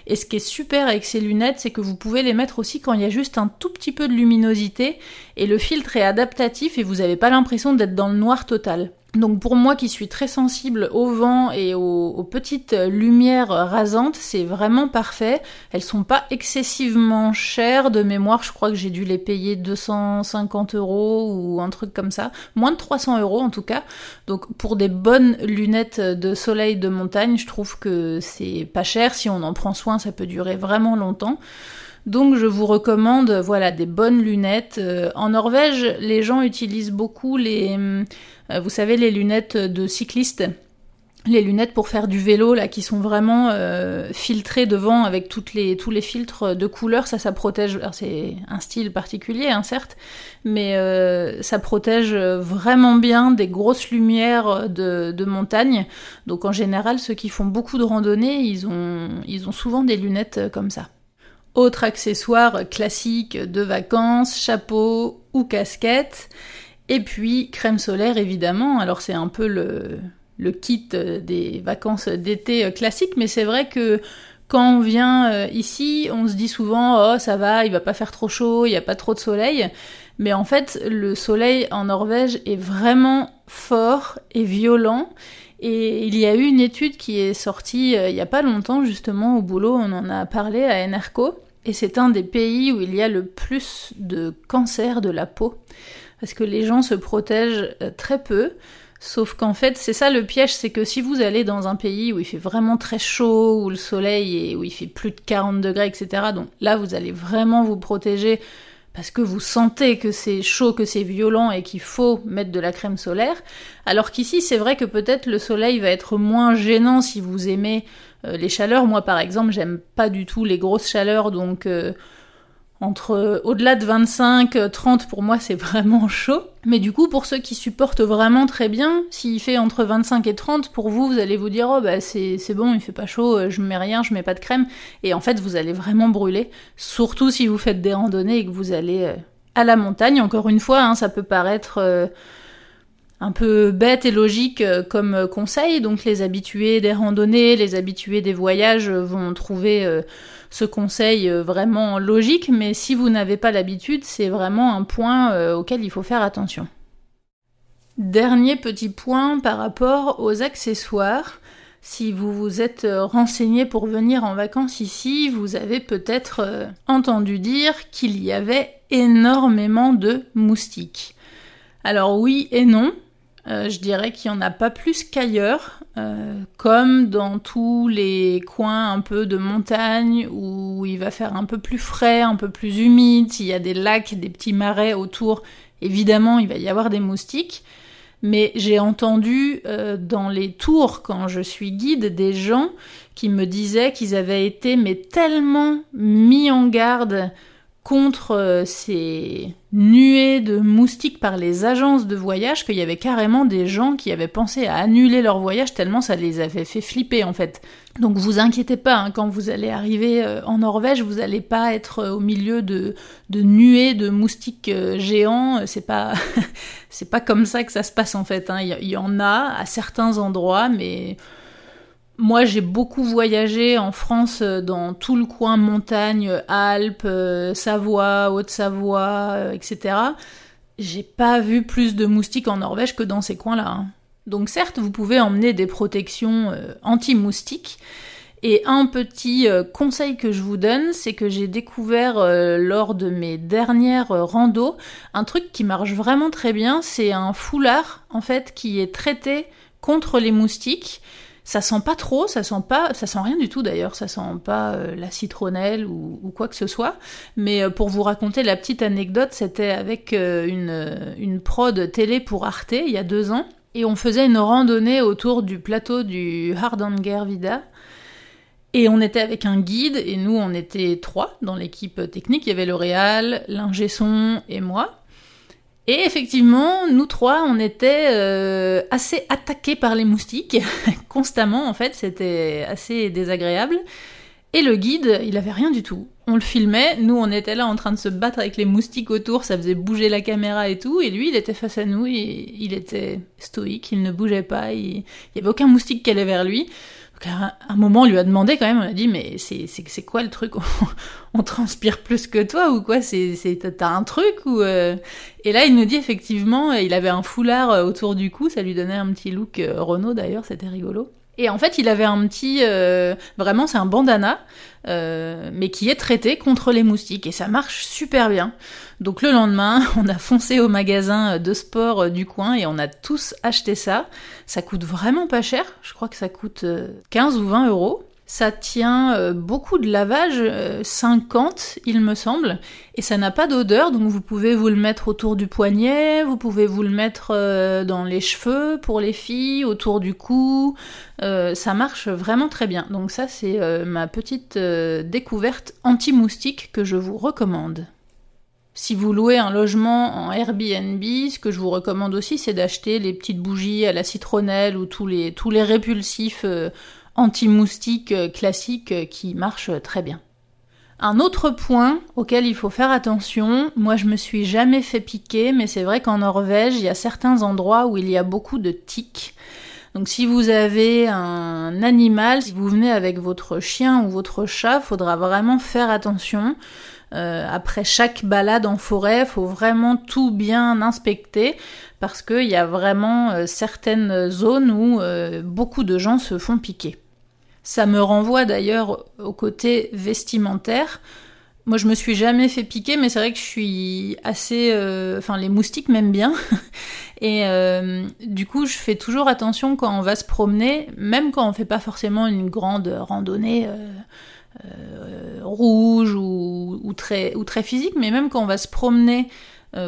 Et ce qui est super avec ces lunettes, c'est que vous pouvez les mettre aussi quand il y a juste un tout petit peu de luminosité et le filtre est adaptatif et vous n'avez pas l'impression d'être dans le noir total. Donc pour moi qui suis très sensible au vent et aux, petites lumières rasantes, c'est vraiment parfait. Elles sont pas excessivement chères de mémoire, je crois que j'ai dû les payer 250 euros ou un truc comme ça, moins de 300 euros en tout cas. Donc pour des bonnes lunettes de soleil de montagne, je trouve que c'est pas cher. Si on en prend soin, ça peut durer vraiment longtemps. Donc je vous recommande voilà des bonnes lunettes. Euh, en Norvège, les gens utilisent beaucoup les euh, vous savez les lunettes de cyclistes les lunettes pour faire du vélo là qui sont vraiment euh, filtrées devant avec les, tous les filtres de couleur. Ça ça protège c'est un style particulier hein, certes mais ça protège vraiment bien des grosses lumières de, de, montagne. Donc en général ceux qui font beaucoup de randonnées ils ont, ils ont souvent des lunettes comme ça autre accessoire classique de vacances, chapeau ou casquette. Et puis crème solaire évidemment. Alors c'est un peu le, kit des vacances d'été classique, mais c'est vrai que quand on vient euh, ici, on se dit souvent oh ça va, il va pas faire trop chaud, il n'y a pas trop de soleil. Mais en fait, le soleil en Norvège est vraiment fort et violent. Et il y a eu une étude qui est sortie euh, il n'y a pas longtemps, justement, au boulot, on en a parlé à Enerco. Et c'est un des pays où il y a le plus de cancer de la peau. Parce que les gens se protègent euh, très peu. Sauf qu'en fait, c'est ça le piège, c'est que si vous allez dans un pays où il fait vraiment très chaud, où le soleil et où il fait plus de 40 degrés, etc., donc là, vous allez vraiment vous protéger parce que vous sentez que c'est chaud, que c'est violent et qu'il faut mettre de la crème solaire. Alors qu'ici, c'est vrai que peut-être le soleil va être moins gênant si vous aimez euh, les chaleurs. Moi, par exemple, j'aime pas du tout les grosses chaleurs, donc euh, entre au-delà de 25, 30 pour moi c'est vraiment chaud. Mais du coup pour ceux qui supportent vraiment très bien, s'il fait entre 25 et 30, pour vous vous allez vous dire oh bah c'est, bon, il fait pas chaud, euh, je mets rien, je mets pas de crème. Et en fait vous allez vraiment brûler, surtout si vous faites des randonnées et que vous allez euh, à la montagne. Encore une fois, hein, ça peut paraître euh, un peu bête et logique comme conseil, donc les habitués des randonnées, les habitués des voyages vont trouver ce conseil euh, vraiment logique, mais si vous n'avez pas l'habitude, c'est vraiment un point euh, auquel il faut faire attention. Dernier petit point par rapport aux accessoires. Si vous vous êtes euh, renseigné pour venir en vacances ici, vous avez peut-être entendu dire qu'il y avait énormément de moustiques. Alors oui et non. je dirais qu'il n'y en a pas plus qu'ailleurs. Euh, comme dans tous les coins un peu de montagne où il va faire un peu plus frais, un peu plus humide, s'il y a des lacs, des petits marais autour, évidemment il va y avoir des moustiques. Mais j'ai entendu euh, dans les tours, quand je suis guide, des gens qui me disaient qu'ils avaient été mais tellement mis en garde contre euh, ces nuées de moustiques par les agences de voyage qu'il y avait carrément des gens qui avaient pensé à annuler leur voyage tellement ça les avait fait flipper en fait. Donc vous inquiétez pas, hein, quand vous allez arriver euh, en Norvège, vous n'allez pas être euh, au milieu de, nuées de moustiques géants, c'est pas c'est pas comme ça que ça se passe en fait. Hein. Il y en a à certains endroits, mais moi, j'ai beaucoup voyagé en France euh, dans tout le coin montagne, Alpes, euh, Savoie, Haute-Savoie, euh, etc. J'ai pas vu plus de moustiques en Norvège que dans ces coins-là. Hein. Donc certes, vous pouvez emmener des protections anti-moustiques. Et un petit conseil que je vous donne, c'est que j'ai découvert lors de mes dernières randos un truc qui marche vraiment très bien, c'est un foulard en fait qui est traité contre les moustiques. Ça sent pas trop, ça sent pas, ça sent rien du tout d'ailleurs, ça sent pas euh, la citronnelle ou, quoi que ce soit. Mais euh, pour vous raconter la petite anecdote, c'était avec euh, une, une prod télé pour Arte il y a deux ans, et on faisait une randonnée autour du plateau du Hardanger-Vida. Et on était avec un guide, et nous on était trois dans l'équipe technique. Il y avait le réal, l'ingé son et moi. Et effectivement, nous trois, on était euh, assez attaqués par les moustiques, constamment en fait, c'était assez désagréable. Et le guide, il avait rien du tout. On le filmait, nous on était là en train de se battre avec les moustiques autour, ça faisait bouger la caméra et tout, et lui il était face à nous, il était stoïque, il ne bougeait pas, il, il y avait aucun moustique qui allait vers lui un moment, on lui a demandé quand même, on a dit, mais c'est quoi le truc on, transpire plus que toi ou quoi? C'est T'as un truc ou euh? Et là, il nous dit effectivement, il avait un foulard euh, autour du cou, ça lui donnait un petit look euh, Renault d'ailleurs, c'était rigolo. Et en fait, il avait un petit, euh, vraiment, c'est un bandana, euh, mais qui est traité contre les moustiques et ça marche super bien. Donc le lendemain, on a foncé au magasin de sport du coin et on a tous acheté ça. Ça coûte vraiment pas cher. Je crois que ça coûte 15 euh, ou 20 euros. Ça tient euh, beaucoup de lavage, 50 euh, il me semble, et ça n'a pas d'odeur, donc vous pouvez vous le mettre autour du poignet, vous pouvez vous le mettre euh, dans les cheveux pour les filles, autour du cou, ça marche vraiment très bien. Donc ça c'est ma petite découverte anti-moustique que je vous recommande. Si vous louez un logement en Airbnb, ce que je vous recommande aussi, c'est d'acheter les petites bougies à la citronnelle ou tous les, tous les répulsifs anti-moustique euh, classique euh, qui marche très bien. Un autre point auquel il faut faire attention, moi je me suis jamais fait piquer, mais c'est vrai qu'en Norvège, il y a certains endroits où il y a beaucoup de tiques. Donc si vous avez un animal, si vous venez avec votre chien ou votre chat, faudra vraiment faire attention. Euh, après chaque balade en forêt, faut vraiment tout bien inspecter parce qu'il y a vraiment certaines zones où beaucoup de gens se font piquer. Ça me renvoie d'ailleurs au côté vestimentaire. Moi, je me suis jamais fait piquer, mais c'est vrai que je suis assez. Euh, enfin, les moustiques m'aiment bien. Et euh, du coup, je fais toujours attention quand on va se promener, même quand on fait pas forcément une grande randonnée euh, rouge ou, très, ou très physique, mais même quand on va se promener,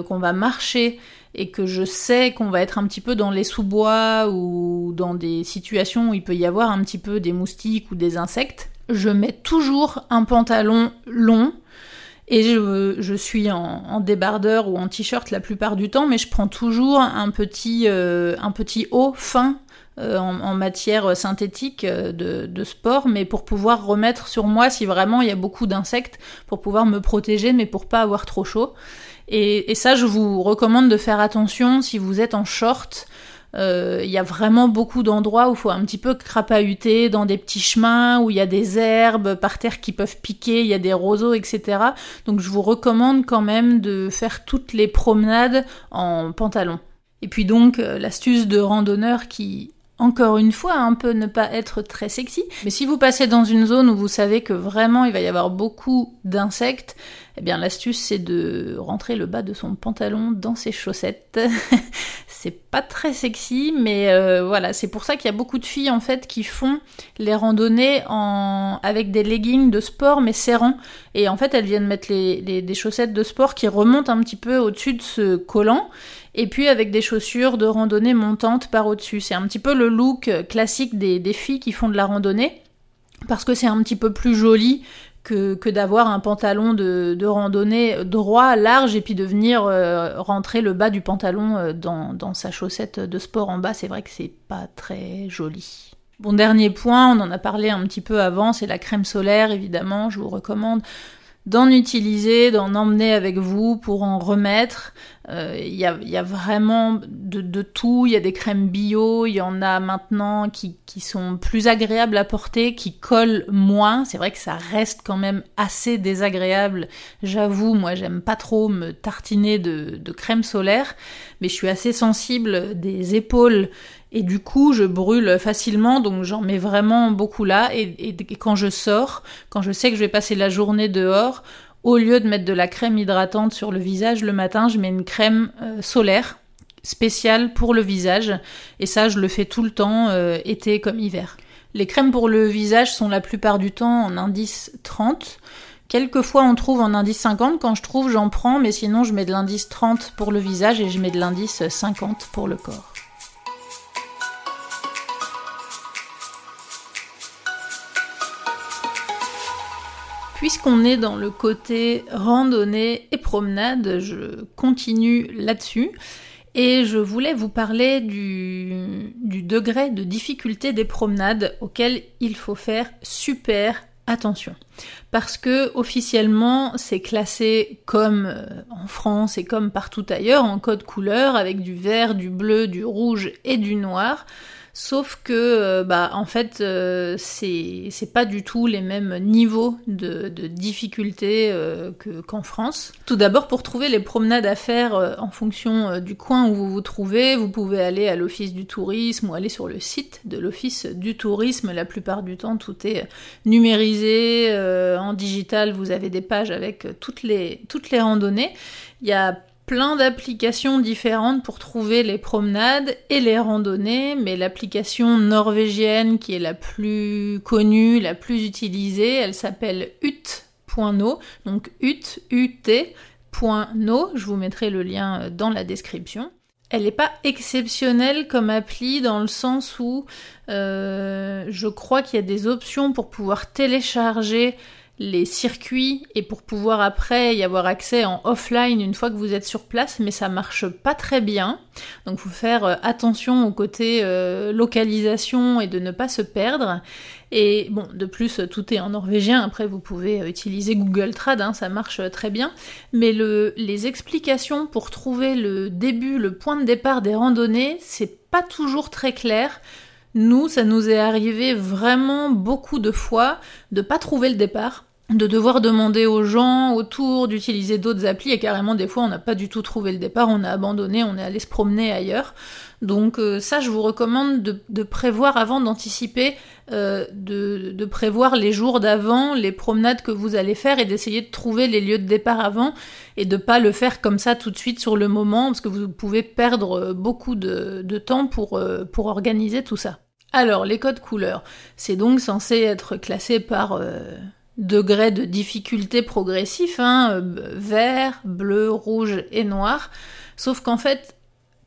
qu'on va marcher et que je sais qu'on va être un petit peu dans les sous-bois ou dans des situations où il peut y avoir un petit peu des moustiques ou des insectes, je mets toujours un pantalon long et je, suis en, débardeur ou en t-shirt la plupart du temps, mais je prends toujours un petit, euh, haut fin euh, en, matière synthétique euh, de, de, sport, mais pour pouvoir remettre sur moi si vraiment il y a beaucoup d'insectes, pour pouvoir me protéger, mais pour pas avoir trop chaud. Et, ça, je vous recommande de faire attention si vous êtes en short. Euh, il y a vraiment beaucoup d'endroits où il faut un petit peu crapahuter dans des petits chemins où il y a des herbes par terre qui peuvent piquer, il y a des roseaux, etc. Donc je vous recommande quand même de faire toutes les promenades en pantalon. Et puis donc euh, l'astuce de randonneur qui encore une fois, un peu ne pas être très sexy. Mais si vous passez dans une zone où vous savez que vraiment il va y avoir beaucoup d'insectes, eh bien l'astuce c'est de rentrer le bas de son pantalon dans ses chaussettes. c'est pas très sexy, mais euh, voilà, c'est pour ça qu'il y a beaucoup de filles en fait qui font les randonnées en... avec des leggings de sport mais serrants. Et en fait elles viennent mettre des chaussettes de sport qui remontent un petit peu au-dessus de ce collant et puis avec des chaussures de randonnée montantes par au-dessus. C'est un petit peu le look classique des, filles qui font de la randonnée. parce que c'est un petit peu plus joli que, que d'avoir un pantalon de, de, randonnée droit, large, et puis de venir euh, rentrer le bas du pantalon euh, dans, dans, sa chaussette de sport en bas. C'est vrai que c'est pas très joli. Bon, dernier point, on en a parlé un petit peu avant, c'est la crème solaire, évidemment, je vous recommande d'en utiliser, d'en emmener avec vous pour en remettre. Il euh, y, a, y, a, vraiment de, tout. Il y a des crèmes bio, il y en a maintenant qui, sont plus agréables à porter, qui collent moins. C'est vrai que ça reste quand même assez désagréable. J'avoue, moi j'aime pas trop me tartiner de, de crème solaire, mais je suis assez sensible des épaules et du coup je brûle facilement donc j'en mets vraiment beaucoup là et, quand je sors, quand je sais que je vais passer la journée dehors, au lieu de mettre de la crème hydratante sur le visage le matin, je mets une crème euh, solaire spéciale pour le visage et ça je le fais tout le temps euh, été comme hiver. Les crèmes pour le visage sont la plupart du temps en indice 30. Quelquefois on trouve en indice 50, quand je trouve j'en prends, mais sinon je mets de l'indice 30 pour le visage et je mets de l'indice 50 pour le corps. Puisqu'on est dans le côté randonnée et promenade, je continue là-dessus. Et je voulais vous parler du, degré de difficulté des promenades auxquelles il faut faire super attention. Parce que officiellement, c'est classé comme euh, en France et comme partout ailleurs en code couleur avec du vert, du bleu, du rouge et du noir. Sauf que, euh, bah, en fait, euh, c'est pas du tout les mêmes niveaux de, difficulté euh, qu'en France. Tout d'abord, pour trouver les promenades à faire en fonction du coin où vous vous trouvez, vous pouvez aller à l'office du tourisme ou aller sur le site de l'office du tourisme. La plupart du temps, tout est numérisé, en digital, vous avez des pages avec toutes les, toutes les randonnées. Plein d'applications différentes pour trouver les promenades et les randonnées, mais l'application norvégienne qui est la plus connue, la plus utilisée, elle s'appelle ut.no, donc ut, ut.no, je vous mettrai le lien dans la description. Elle n'est pas exceptionnelle comme appli dans le sens où euh, je crois qu'il y a des options pour pouvoir télécharger les circuits et pour pouvoir après y avoir accès en offline une fois que vous êtes sur place, mais ça marche pas très bien. Donc faut faire euh, attention au côté euh, localisation et de ne pas se perdre. Et bon, de plus, tout est en norvégien. Après, vous pouvez euh, utiliser Google Trad, hein, ça marche très bien. Mais le, les explications pour trouver le début, le point de départ des randonnées, c'est pas toujours très clair. Nous, ça nous est arrivé vraiment beaucoup de fois de pas trouver le départ de devoir demander aux gens autour d'utiliser d'autres applis et carrément des fois on n'a pas du tout trouvé le départ, on a abandonné, on est allé se promener ailleurs. Donc euh, ça je vous recommande de, prévoir avant d'anticiper, euh, de, prévoir les jours d'avant, les promenades que vous allez faire et d'essayer de trouver les lieux de départ avant et de pas le faire comme ça tout de suite sur le moment parce que vous pouvez perdre beaucoup de, temps pour, euh, pour organiser tout ça. Alors les codes couleurs, c'est donc censé être classé par degré de difficulté progressif, hein, euh, vert, bleu, rouge et noir. Sauf qu'en fait,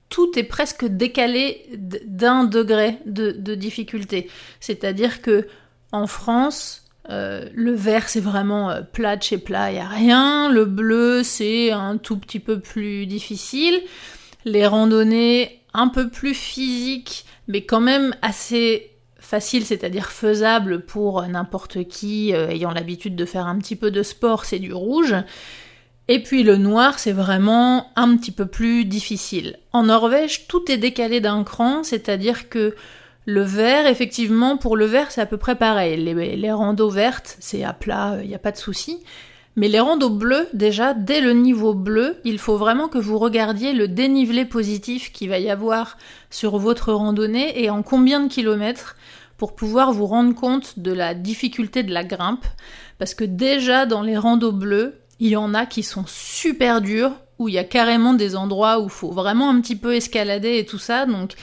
tout est presque décalé d'un degré de, difficulté. C'est-à-dire que en France, euh, le vert c'est vraiment euh, plat chez plat, il a rien. Le bleu c'est un tout petit peu plus difficile. Les randonnées un peu plus physiques, mais quand même assez facile, c'est-à-dire faisable pour n'importe qui euh, ayant l'habitude de faire un petit peu de sport, c'est du rouge. Et puis le noir, c'est vraiment un petit peu plus difficile. En Norvège, tout est décalé d'un cran, c'est-à-dire que le vert, effectivement, pour le vert, c'est à peu près pareil. Les, les randos vertes, c'est à plat, il n'y a pas de souci. Mais les randos bleus, déjà, dès le niveau bleu, il faut vraiment que vous regardiez le dénivelé positif qu'il va y avoir sur votre randonnée et en combien de kilomètres pour pouvoir vous rendre compte de la difficulté de la grimpe. Parce que déjà, dans les randos bleus, il y en a qui sont super durs, où il y a carrément des endroits où il faut vraiment un petit peu escalader et tout ça. Donc,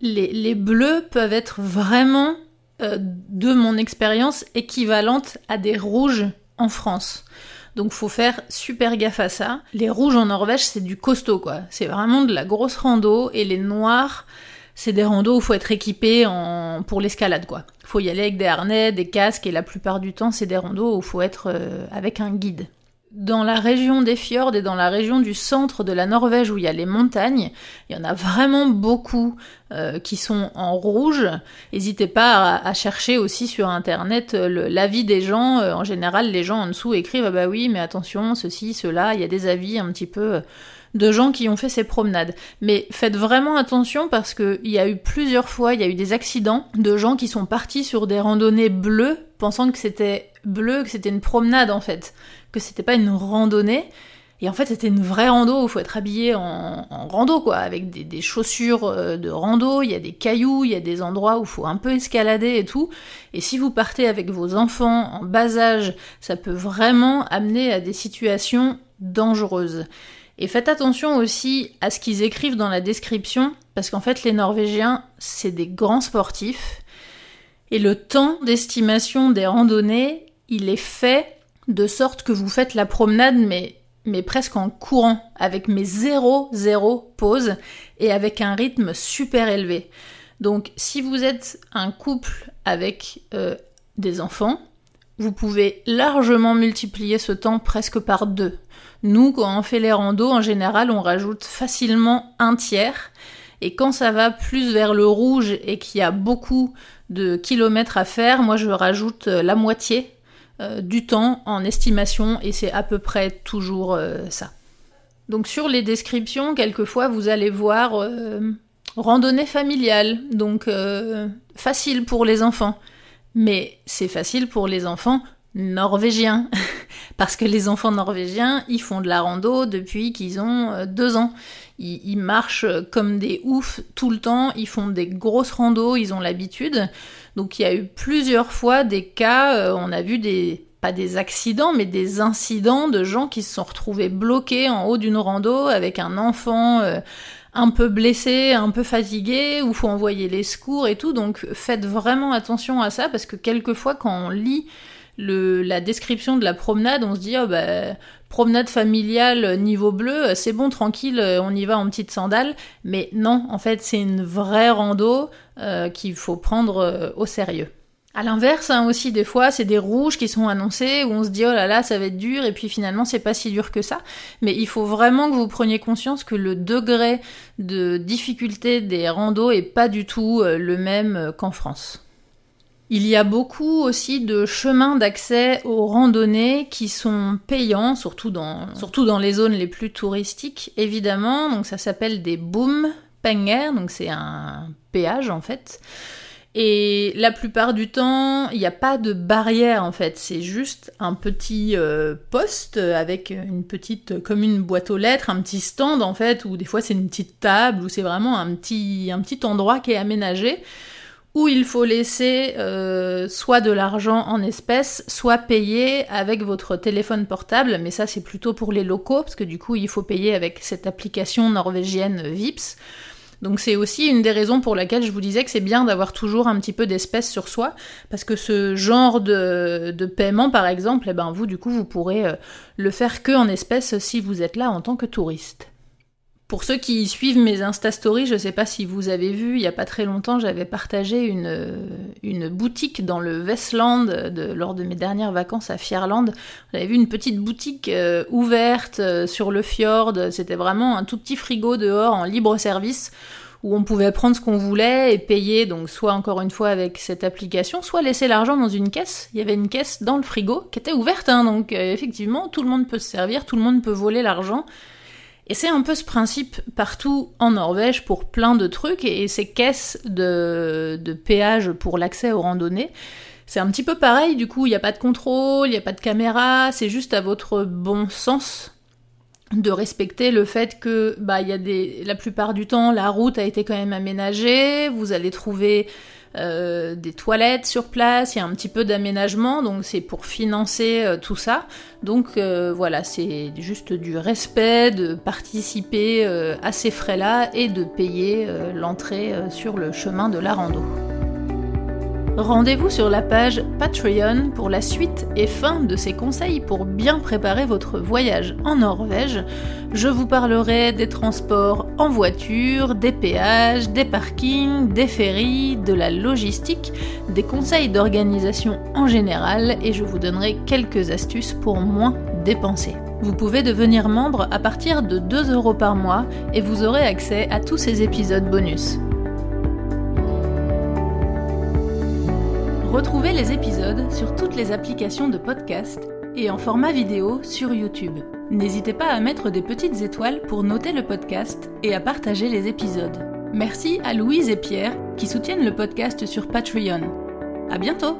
les, bleus peuvent être vraiment, euh, de mon expérience, équivalentes à des rouges en France. Donc faut faire super gaffe à ça. Les rouges en Norvège, c'est du costaud quoi. C'est vraiment de la grosse rando et les noirs, c'est des randos où faut être équipé pour l'escalade, quoi. faut y aller avec des harnais, des casques, et la plupart du temps, c'est des randos où faut être euh, avec un guide. Dans la région des fjords et dans la région du centre de la Norvège où il y a les montagnes, il y en a vraiment beaucoup euh, qui sont en rouge. N'hésitez pas à, chercher aussi sur internet euh, l'avis des gens. en général, les gens en dessous écrivent ah bah oui, mais attention, ceci, cela. Il y a des avis un petit peu de gens qui ont fait ces promenades. Mais faites vraiment attention parce qu'il y a eu plusieurs fois, il y a eu des accidents de gens qui sont partis sur des randonnées bleues pensant que c'était bleu, que c'était une promenade en fait, que c'était pas une randonnée. Et en fait, c'était une vraie rando il faut être habillé en, rando, quoi, avec des, chaussures euh, de rando, il y a des cailloux, il y a des endroits où il faut un peu escalader et tout. Et si vous partez avec vos enfants en bas âge, ça peut vraiment amener à des situations dangereuses. Et faites attention aussi à ce qu'ils écrivent dans la description, parce qu'en fait les Norvégiens, c'est des grands sportifs, et le temps d'estimation des randonnées, il est fait de sorte que vous faites la promenade, mais, presque en courant, avec mes 0-0 pauses, et avec un rythme super élevé. Donc si vous êtes un couple avec euh, des enfants, vous pouvez largement multiplier ce temps presque par deux. Nous, quand on fait les randos, en général, on rajoute facilement un tiers. Et quand ça va plus vers le rouge et qu'il y a beaucoup de kilomètres à faire, moi je rajoute euh, la moitié euh, du temps en estimation et c'est à peu près toujours euh, ça. Donc sur les descriptions, quelquefois vous allez voir randonnée familiale, donc facile pour les enfants. Mais c'est facile pour les enfants norvégiens. Parce que les enfants norvégiens, ils font de la rando depuis qu'ils ont euh, deux ans. Ils, marchent comme des oufs tout le temps, ils font des grosses randos, ils ont l'habitude. Donc il y a eu plusieurs fois des cas, euh, on a vu des pas des accidents, mais des incidents de gens qui se sont retrouvés bloqués en haut d'une rando avec un enfant euh, un peu blessé, un peu fatigué, où faut envoyer les secours et tout. Donc faites vraiment attention à ça parce que quelquefois quand on lit la description de la promenade, on se dit, oh bah, promenade familiale niveau bleu, c'est bon, tranquille, on y va en petite sandale. Mais non, en fait, c'est une vraie rando euh, qu'il faut prendre euh, au sérieux. À l'inverse, hein, aussi des fois, c'est des rouges qui sont annoncés où on se dit oh là là, ça va être dur et puis finalement c'est pas si dur que ça. Mais il faut vraiment que vous preniez conscience que le degré de difficulté des randos est pas du tout euh, le même qu'en France. Il y a beaucoup aussi de chemins d'accès aux randonnées qui sont payants, surtout dans, les zones les plus touristiques, évidemment. Donc ça s'appelle des boom penger, donc c'est un péage en fait. Et la plupart du temps, il n'y a pas de barrière en fait, c'est juste un petit euh, poste avec une petite, comme une boîte aux lettres, un petit stand en fait, ou des fois c'est une petite table, ou c'est vraiment un petit, un petit endroit qui est aménagé où il faut laisser euh, soit de l'argent en espèces, soit payer avec votre téléphone portable, mais ça c'est plutôt pour les locaux, parce que du coup il faut payer avec cette application norvégienne VIPS. Donc c'est aussi une des raisons pour laquelle je vous disais que c'est bien d'avoir toujours un petit peu d'espèces sur soi, parce que ce genre de, de, paiement par exemple, eh ben vous du coup vous pourrez euh, le faire que en espèces si vous êtes là en tant que touriste. Pour ceux qui suivent mes Insta Stories, je ne sais pas si vous avez vu, il n'y a pas très longtemps, j'avais partagé une, une, boutique dans le Westland de, lors de mes dernières vacances à Fierland. J'avais vu une petite boutique euh, ouverte euh, sur le fjord. C'était vraiment un tout petit frigo dehors en libre service où on pouvait prendre ce qu'on voulait et payer, donc soit encore une fois avec cette application, soit laisser l'argent dans une caisse. Il y avait une caisse dans le frigo qui était ouverte, hein, donc euh, effectivement tout le monde peut se servir, tout le monde peut voler l'argent. Et c'est un peu ce principe partout en Norvège pour plein de trucs, et ces caisses de, péage pour l'accès aux randonnées, c'est un petit peu pareil, du coup il n'y a pas de contrôle, il n'y a pas de caméra, c'est juste à votre bon sens de respecter le fait que bah la plupart du temps la route a été quand même aménagée, vous allez trouver euh, des toilettes sur place, il y a un petit peu d'aménagement, donc c'est pour financer euh, tout ça. Donc euh, voilà, c'est juste du respect, de participer à ces frais-là et de payer l'entrée sur le chemin de la rando. Rendez-vous sur la page Patreon pour la suite et fin de ces conseils pour bien préparer votre voyage en Norvège. Je vous parlerai des transports en voiture, des péages, des parkings, des ferries, de la logistique, des conseils d'organisation en général et je vous donnerai quelques astuces pour moins dépenser. Vous pouvez devenir membre à partir de 2 euros par mois et vous aurez accès à tous ces épisodes bonus. Retrouvez les épisodes sur toutes les applications de podcast et en format vidéo sur YouTube. N'hésitez pas à mettre des petites étoiles pour noter le podcast et à partager les épisodes. Merci à Louise et Pierre qui soutiennent le podcast sur Patreon. À bientôt!